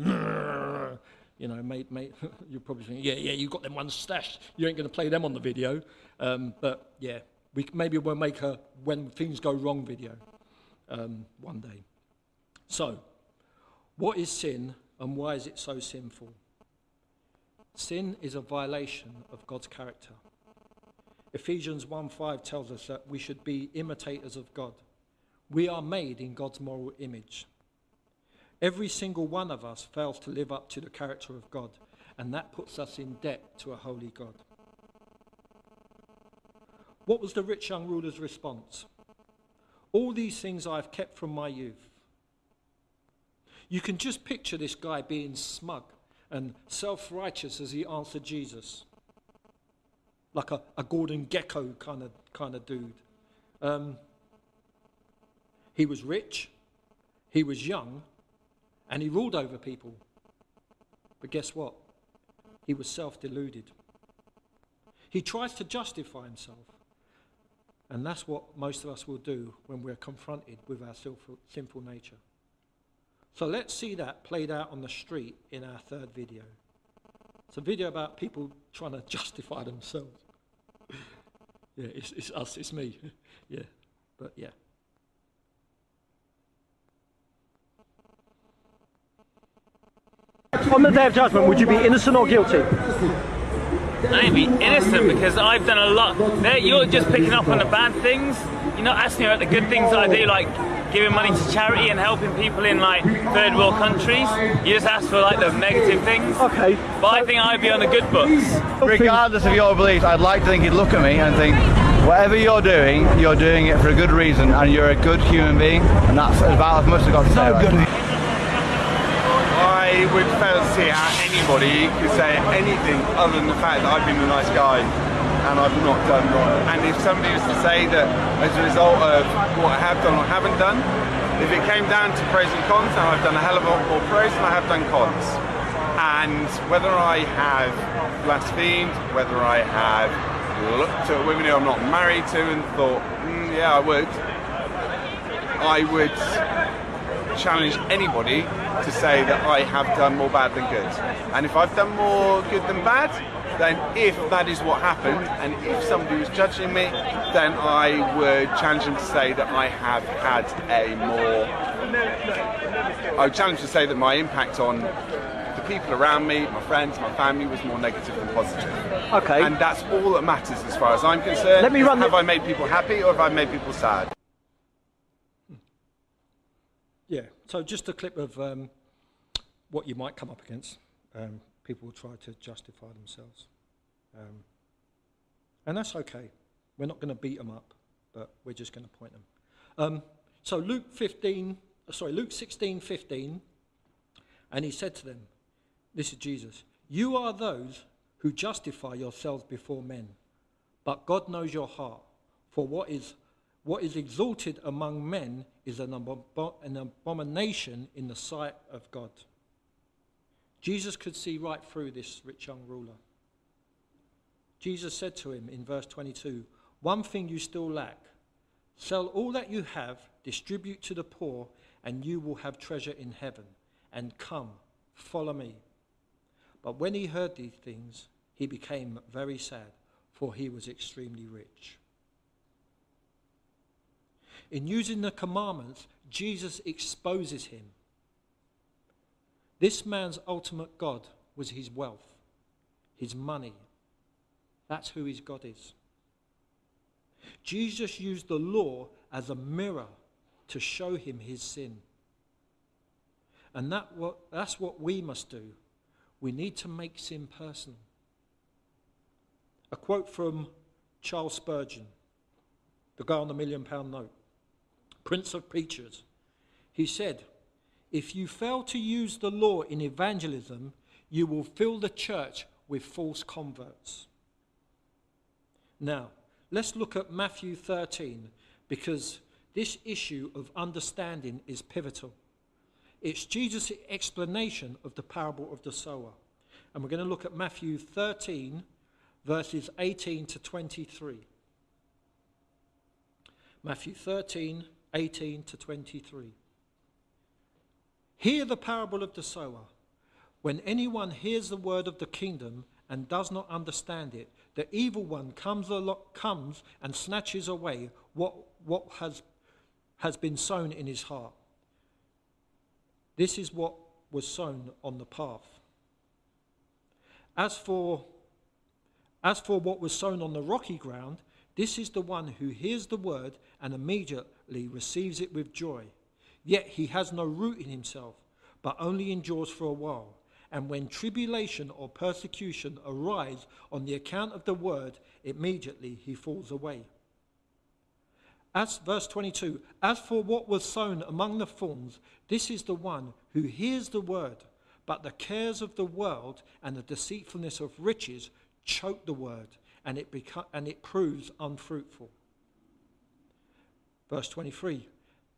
you know, mate, mate, you're probably thinking, yeah, yeah, you got them ones stashed. You ain't going to play them on the video. Um, but yeah, we maybe we'll make a when things go wrong video um, one day. So, what is sin and why is it so sinful? Sin is a violation of God's character. Ephesians 1:5 tells us that we should be imitators of God. We are made in God's moral image. Every single one of us fails to live up to the character of God, and that puts us in debt to a holy God. What was the rich young ruler's response? All these things I have kept from my youth. You can just picture this guy being smug and self righteous as he answered Jesus. Like a, a Gordon Gekko kind of, kind of dude. Um, he was rich, he was young, and he ruled over people. But guess what? He was self deluded. He tries to justify himself. And that's what most of us will do when we're confronted with our sinful, sinful nature. So let's see that played out on the street in our third video. It's a video about people trying to justify themselves. yeah, it's, it's us, it's me. yeah, but yeah. On the day of judgment, would you be innocent or guilty? I'd be innocent because I've done a lot. There, you're just picking up on the bad things. You're not asking about the good things that I do, like giving money to charity and helping people in like third world countries. You just ask for like the negative things. Okay. But I think I'd be on the good books. Regardless of your beliefs, I'd like to think you'd look at me and think, whatever you're doing, you're doing it for a good reason, and you're a good human being, and that's about as much as I've got to say. right now. I would fail to see how anybody could say anything other than the fact that I've been a nice guy and I've not done wrong. And if somebody was to say that as a result of what I have done or haven't done, if it came down to pros and cons, now I've done a hell of a lot more pros than I have done cons. And whether I have blasphemed, whether I have looked at women who I'm not married to and thought, mm, yeah, I would, I would challenge anybody to say that I have done more bad than good. And if I've done more good than bad, then if that is what happened, and if somebody was judging me, then I would challenge them to say that I have had a more. I would challenge to say that my impact on the people around me, my friends, my family, was more negative than positive. Okay. And that's all that matters as far as I'm concerned. Let me run the- Have I made people happy or have I made people sad? Yeah, so just a clip of um, what you might come up against. Um, people will try to justify themselves. Um, and that's okay. We're not going to beat them up, but we're just going to point them. Um, so Luke 15, uh, sorry, Luke 16, 15, and he said to them, this is Jesus, you are those who justify yourselves before men, but God knows your heart. For what is, what is exalted among men is an, an abomination in the sight of God. Jesus could see right through this rich young ruler. Jesus said to him in verse 22 One thing you still lack sell all that you have, distribute to the poor, and you will have treasure in heaven. And come, follow me. But when he heard these things, he became very sad, for he was extremely rich. In using the commandments, Jesus exposes him. This man's ultimate God was his wealth, his money. That's who his God is. Jesus used the law as a mirror to show him his sin. And that what, that's what we must do. We need to make sin personal. A quote from Charles Spurgeon, the guy on the million pound note, Prince of Preachers. He said, If you fail to use the law in evangelism, you will fill the church with false converts. Now, let's look at Matthew 13 because this issue of understanding is pivotal. It's Jesus' explanation of the parable of the sower. And we're going to look at Matthew 13, verses 18 to 23. Matthew 13, 18 to 23. Hear the parable of the sower. When anyone hears the word of the kingdom and does not understand it, the evil one comes, comes and snatches away what, what has, has been sown in his heart. This is what was sown on the path. As for, as for what was sown on the rocky ground, this is the one who hears the word and immediately receives it with joy. Yet he has no root in himself, but only endures for a while. And when tribulation or persecution arise on the account of the word, immediately he falls away. As verse 22, as for what was sown among the thorns, this is the one who hears the word, but the cares of the world and the deceitfulness of riches choke the word, and it, beco- and it proves unfruitful. Verse 23,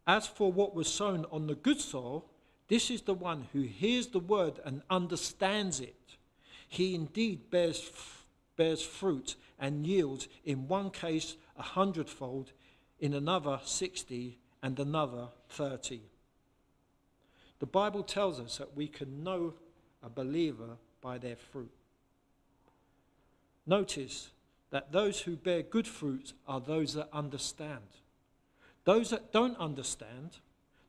as for what was sown on the good soil, This is the one who hears the word and understands it. He indeed bears, bears fruit and yields, in one case a hundredfold, in another sixty, and another thirty. The Bible tells us that we can know a believer by their fruit. Notice that those who bear good fruit are those that understand. Those that don't understand,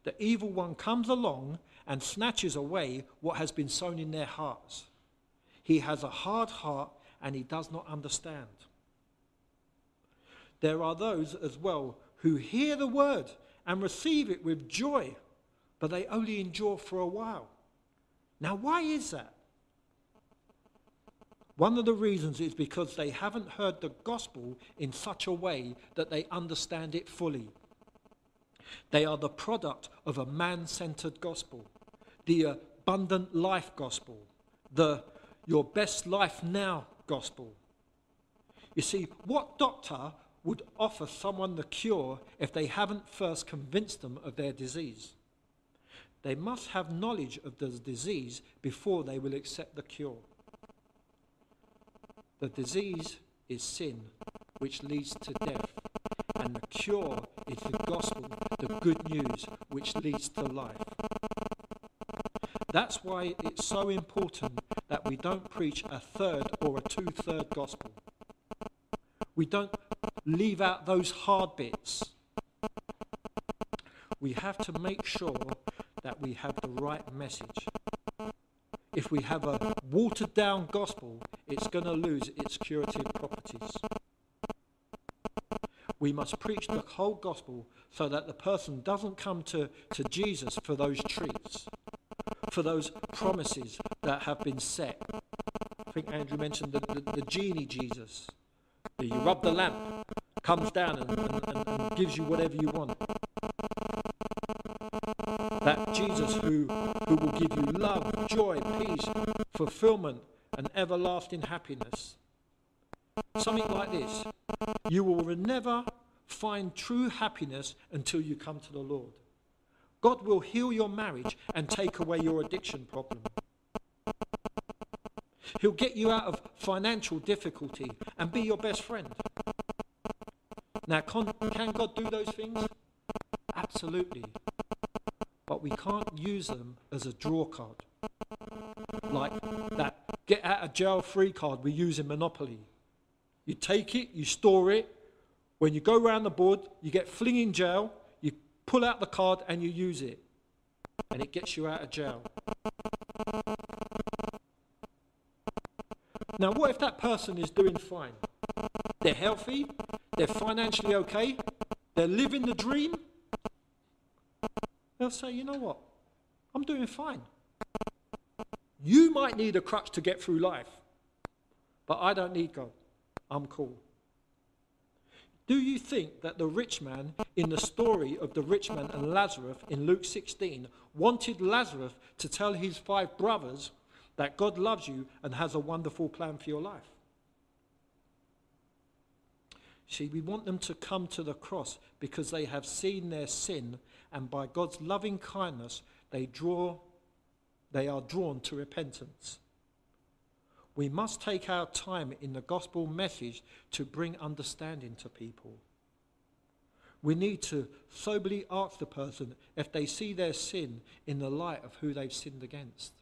the evil one comes along and snatches away what has been sown in their hearts. He has a hard heart and he does not understand. There are those as well who hear the word and receive it with joy, but they only endure for a while. Now, why is that? One of the reasons is because they haven't heard the gospel in such a way that they understand it fully. They are the product of a man centered gospel, the abundant life gospel, the your best life now gospel. You see, what doctor would offer someone the cure if they haven't first convinced them of their disease? They must have knowledge of the disease before they will accept the cure. The disease is sin, which leads to death, and the cure is the gospel, the good news, which leads to life. That's why it's so important that we don't preach a third or a two third gospel. We don't leave out those hard bits. We have to make sure that we have the right message. If we have a watered down gospel, it's going to lose its curative properties. We must preach the whole gospel so that the person doesn't come to, to Jesus for those treats, for those promises that have been set. I think Andrew mentioned the, the, the genie Jesus. You rub the lamp, comes down and, and, and, gives you whatever you want. That Jesus who, who will give you love, joy, peace, fulfillment, and everlasting happiness. Something like this. You will never find true happiness until you come to the Lord. God will heal your marriage and take away your addiction problem. He'll get you out of financial difficulty and be your best friend. Now, can, can God do those things? Absolutely. But we can't use them as a draw card. Like that get out of jail free card we use in Monopoly. You take it, you store it. When you go around the board, you get fling in jail, you pull out the card and you use it. And it gets you out of jail. Now, what if that person is doing fine? They're healthy, they're financially okay, they're living the dream. They'll say, you know what? I'm doing fine. You might need a crutch to get through life, but I don't need God. I'm cool. Do you think that the rich man in the story of the rich man and Lazarus in Luke 16 wanted Lazarus to tell his five brothers that God loves you and has a wonderful plan for your life? See, we want them to come to the cross because they have seen their sin, and by God's loving kindness, they draw, they are drawn to repentance. We must take our time in the gospel message to bring understanding to people. We need to soberly ask the person if they see their sin in the light of who they've sinned against.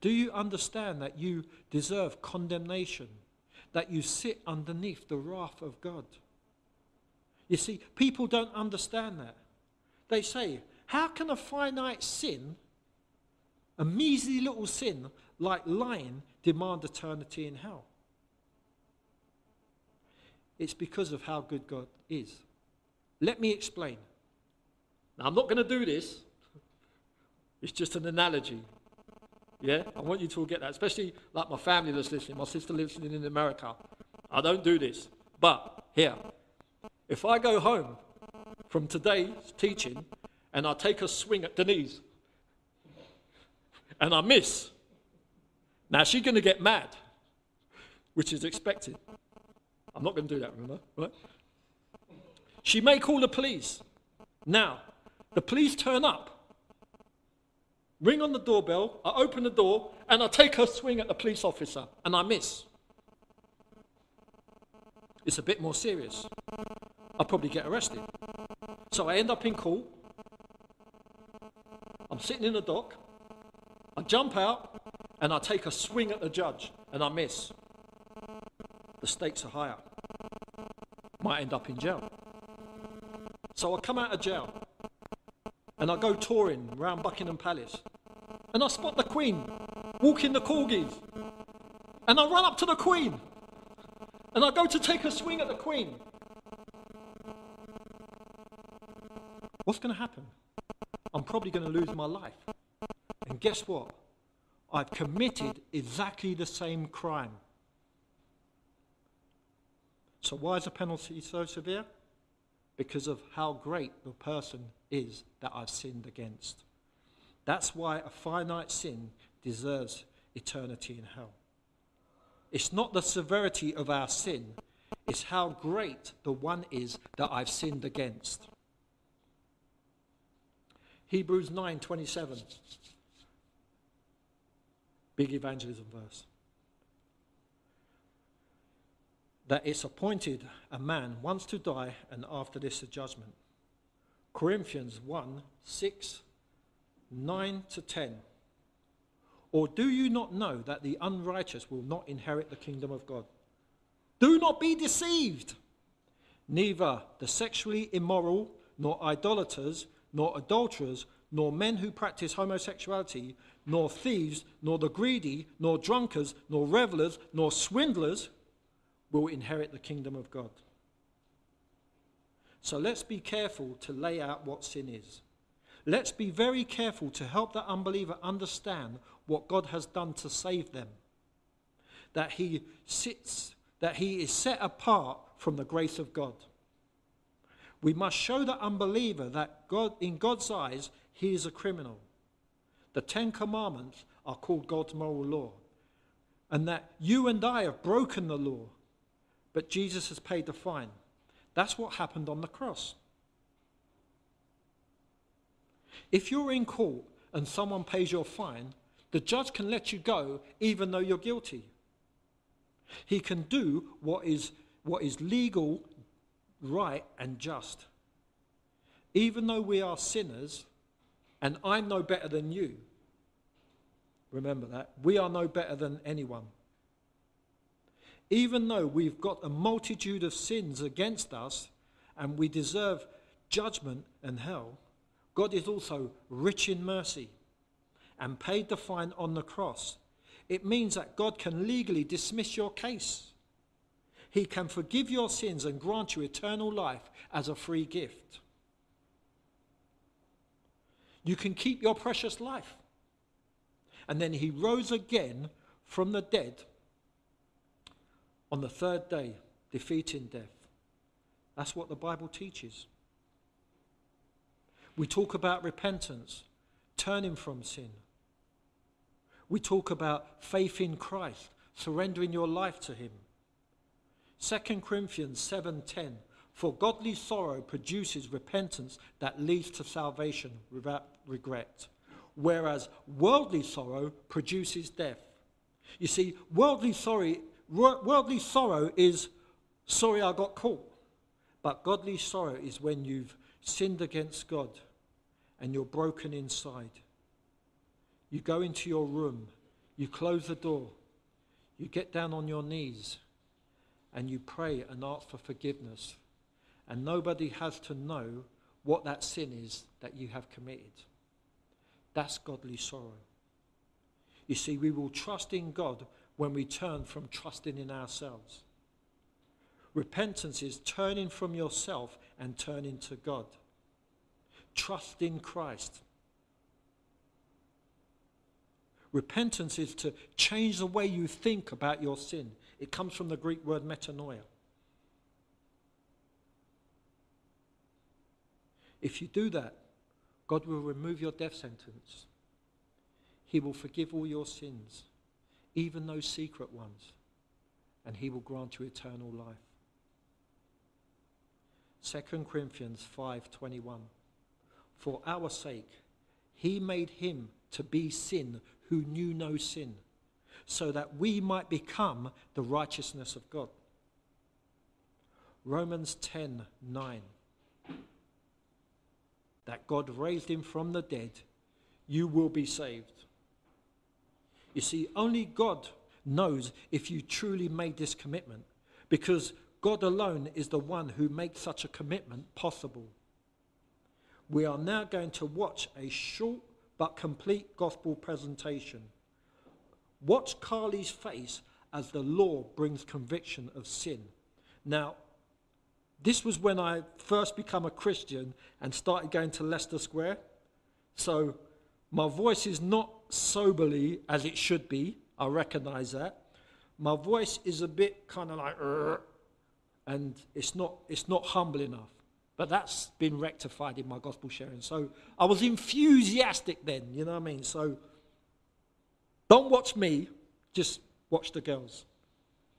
Do you understand that you deserve condemnation? that you sit underneath the wrath of God. You see, people don't understand that. They say, how can a finite sin, a measly little sin like lying, demand eternity in hell? It's because of how good God is. Let me explain. Now, I'm not going to do this, it's just an analogy. Yeah, I want you to all get that, especially like my family that's listening. My sister listening in America. I don't do this, but here, if I go home from today's teaching and I take a swing at Denise and I miss, now she's going to get mad, which is expected. I'm not going to do that, remember? Right? She may call the police. Now, the police turn up ring on the doorbell, I open the door, and I take a swing at the police officer, and I miss. It's a bit more serious. I'll probably get arrested. So I end up in court. I'm sitting in the dock. I jump out and I take a swing at the judge and I miss. The stakes are higher. Might end up in jail. So I come out of jail and I go touring around Buckingham Palace and I spot the Queen walking the corgis and I run up to the Queen and I go to take a swing at the Queen. What's going to happen? I'm probably going to lose my life. And guess what? I've committed exactly the same crime. So, why is the penalty so severe? Because of how great the person is that I've sinned against. That's why a finite sin deserves eternity in hell. It's not the severity of our sin, it's how great the one is that I've sinned against. Hebrews 9:27 Big evangelism verse. That it's appointed a man once to die and after this a judgment. Corinthians 1 6, 9 to 10. Or do you not know that the unrighteous will not inherit the kingdom of God? Do not be deceived. Neither the sexually immoral, nor idolaters, nor adulterers, nor men who practice homosexuality, nor thieves, nor the greedy, nor drunkards, nor revelers, nor swindlers will inherit the kingdom of God. So let's be careful to lay out what sin is. Let's be very careful to help the unbeliever understand what God has done to save them. That he sits, that he is set apart from the grace of God. We must show the unbeliever that God, in God's eyes, he is a criminal. The Ten Commandments are called God's moral law. And that you and I have broken the law, but Jesus has paid the fine. That's what happened on the cross. If you're in court and someone pays your fine, the judge can let you go even though you're guilty. He can do what is, what is legal, right, and just. Even though we are sinners, and I'm no better than you, remember that, we are no better than anyone. Even though we've got a multitude of sins against us and we deserve judgment and hell, God is also rich in mercy and paid the fine on the cross. It means that God can legally dismiss your case. He can forgive your sins and grant you eternal life as a free gift. You can keep your precious life. And then he rose again from the dead on the third day, defeating death. That's what the Bible teaches. We talk about repentance, turning from sin. We talk about faith in Christ, surrendering your life to him. 2 Corinthians 7:10 For godly sorrow produces repentance that leads to salvation without regret, whereas worldly sorrow produces death. You see, worldly sorry, worldly sorrow is sorry I got caught. But godly sorrow is when you've sinned against God and you're broken inside. You go into your room, you close the door, you get down on your knees, and you pray and ask for forgiveness. And nobody has to know what that sin is that you have committed. That's godly sorrow. You see, we will trust in God when we turn from trusting in ourselves. Repentance is turning from yourself and turning to God. Trust in Christ. Repentance is to change the way you think about your sin. It comes from the Greek word metanoia. If you do that, God will remove your death sentence. He will forgive all your sins, even those secret ones, and He will grant you eternal life. 2 Corinthians 5:21 For our sake he made him to be sin who knew no sin, so that we might become the righteousness of God. Romans 10 9. That God raised him from the dead, you will be saved. You see, only God knows if you truly made this commitment because God alone is the one who makes such a commitment possible. We are now going to watch a short but complete gospel presentation. Watch Carly's face as the law brings conviction of sin. Now, this was when I first became a Christian and started going to Leicester Square. So my voice is not soberly as it should be. I recognize that. My voice is a bit kind of like, and it's not, it's not humble enough. But that's been rectified in my gospel sharing. So I was enthusiastic then, you know what I mean? So don't watch me, just watch the girls.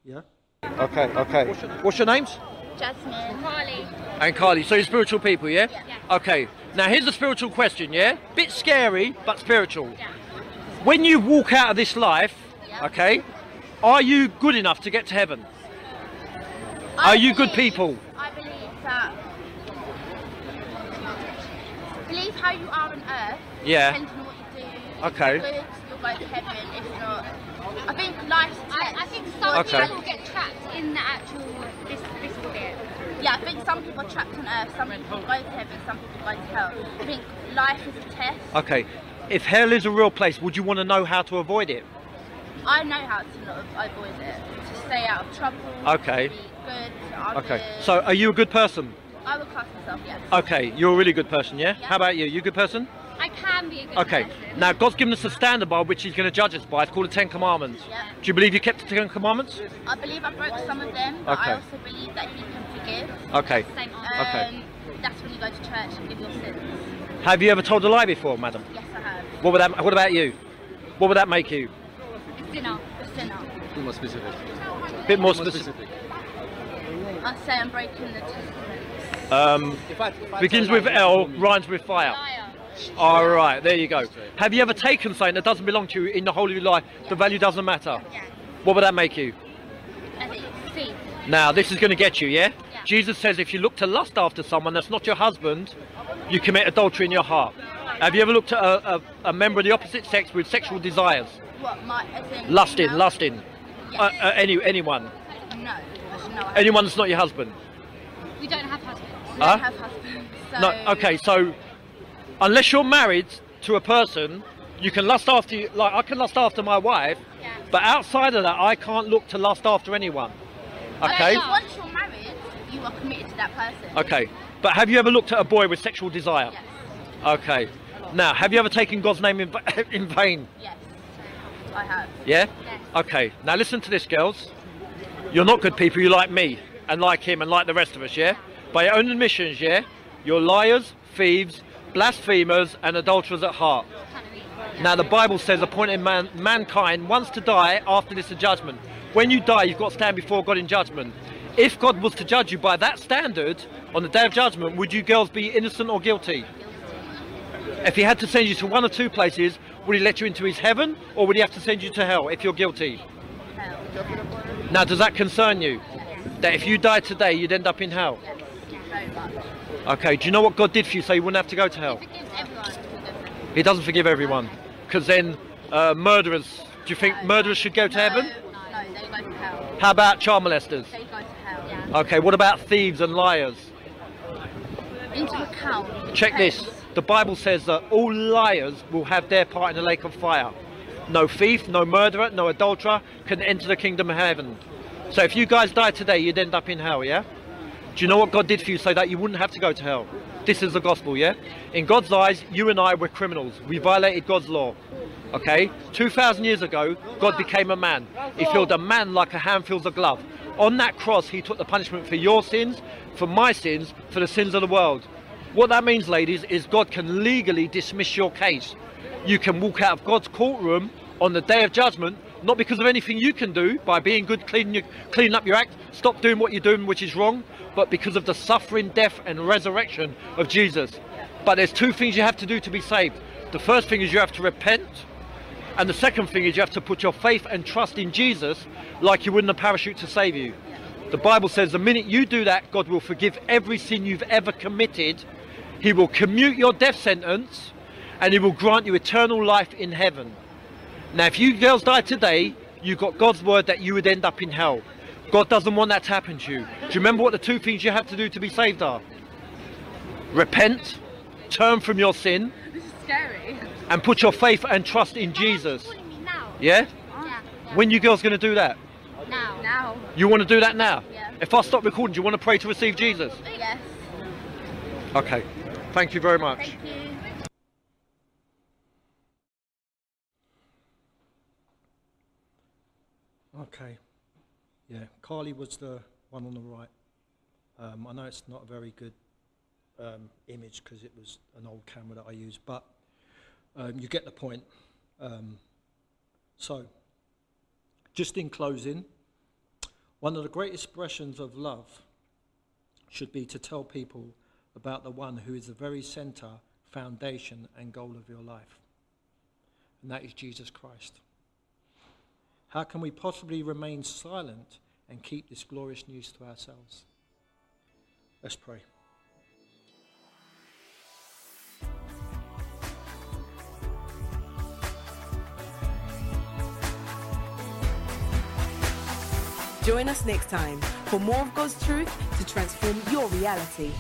Yeah? Okay, okay. What's your, what's your names? Jasmine. Carly. And Carly. So you're spiritual people, yeah? Yeah. Okay. Now here's a spiritual question, yeah? Bit scary, but spiritual. Yeah. When you walk out of this life, Yeah. okay, are you good enough to get to heaven? I Are you good people? I believe that. Believe how you are on earth. Yeah. Depends on what you do. Okay. If you're good, you'll go to heaven. If not, I think life's a test. I, think some Okay. people get trapped in the actual this physical bit. Yeah, I think some people are trapped on earth. Some people go to heaven. Some people go to hell. I think life is a test. Okay. If hell is a real place, would you want to know how to avoid it? I know how to not avoid it. To stay out of trouble. Okay. To be good. To Okay. So are you a good person? I would class myself, yes. Okay, you're a really good person, yeah? Yeah. How about you? You a good person? I can be a good Okay. Now God's given us a standard by which He's going to judge us by. It's called the Ten Commandments. Yeah. Do you believe you kept the Ten Commandments? I believe I broke some of them, but Okay. I also believe that He can forgive. Okay. Same. Okay. Um, That's when you go to church and give your sins. Have you ever told a lie before, madam? Yes, I have. What would that? What about you? What would that make you? A sinner. A sinner. Be more specific. bit more specific. I'd say I'm breaking the testament. Um, begins with L, rhymes with fire. All right, there you go. Have you ever taken something that doesn't belong to you in the whole of your life? The value doesn't matter. What would that make you? I think thief. Now, this is going to get you, yeah? Jesus says if you look to lust after someone that's not your husband, you commit adultery in your heart. Have you ever looked at a, a, a member of the opposite sex with sexual desires? What, my. Lusting, no? lusting. Yes. Uh, uh, any, anyone. No. No, Anyone that's not your husband. We don't have husbands. We Huh? don't have husbands. So No, okay, so unless you're married to a person, you can lust after you, like I can lust after my wife, but outside of that, I can't look to lust after anyone. Okay? Once you're married, you are committed to that person. Okay. But have you ever looked at a boy with sexual desire? Yes. Okay. Now, have you ever taken God's name in, in vain? Yes. I have. Yeah? Yes. Okay. Now listen to this, girls. You're not good people. You like me and like him and like the rest of us, yeah? By your own admissions, yeah? You're liars, thieves, blasphemers, and adulterers at heart. Now the Bible says appointed man, mankind wants to die after this judgment. When you die, you've got to stand before God in judgment. If God was to judge you by that standard on the day of judgment, would you girls be innocent or guilty? If he had to send you to one or two places, would he let you into his heaven or would he have to send you to hell if you're guilty? Now, does that concern you? That if you died today, you'd end up in hell? Okay, do you know what God did for you so you wouldn't have to go to hell? Forgives everyone. He doesn't forgive everyone. Because then uh, murderers, do you think murderers should go to heaven? No, they go to hell. How about child molesters? They go to hell. Okay, what about thieves and liars? Into account. Check this. The Bible says that all liars will have their part in the lake of fire. No thief, no murderer, no adulterer can enter the kingdom of heaven. So if you guys die today, you'd end up in hell, yeah? Do you know what God did for you so that you wouldn't have to go to hell? This is the gospel, yeah? In God's eyes, you and I were criminals. We violated God's law. Okay? 2,000 years ago, God became a man. He filled a man like a hand fills a glove. On that cross, he took the punishment for your sins, for my sins, for the sins of the world. What that means, ladies, is God can legally dismiss your case. You can walk out of God's courtroom on the day of judgment, not because of anything you can do by being good, cleaning, cleaning up your act, stop doing what you're doing, which is wrong, but because of the suffering, death, and resurrection of Jesus. But there's two things you have to do to be saved. The first thing is you have to repent, and the second thing is you have to put your faith and trust in Jesus like you would in a parachute to save you. The Bible says the minute you do that, God will forgive every sin you've ever committed. He will commute your death sentence and He will grant you eternal life in heaven. Now, if you girls die today, you've got God's word that you would end up in hell. God doesn't want that to happen to you. Do you remember what the two things you have to do to be saved are? Repent, turn from your sin, This is scary. and put your faith and trust in Jesus. Yeah? Yeah. When you girls going to do that? Now. Now. You want to do that now? Yeah. If I stop recording, do you want to pray to receive Jesus? Yes. Okay. Thank you very much. Thank you. Okay. Carly was the one on the right. Um, I know it's not a very good um, image because it was an old camera that I used, but um, you get the point. Um, so, just in closing, one of the great expressions of love should be to tell people about the one who is the very center, foundation, and goal of your life, and that is Jesus Christ. How can we possibly remain silent and keep this glorious news to ourselves? Let's pray. Join us next time for more of God's truth to transform your reality.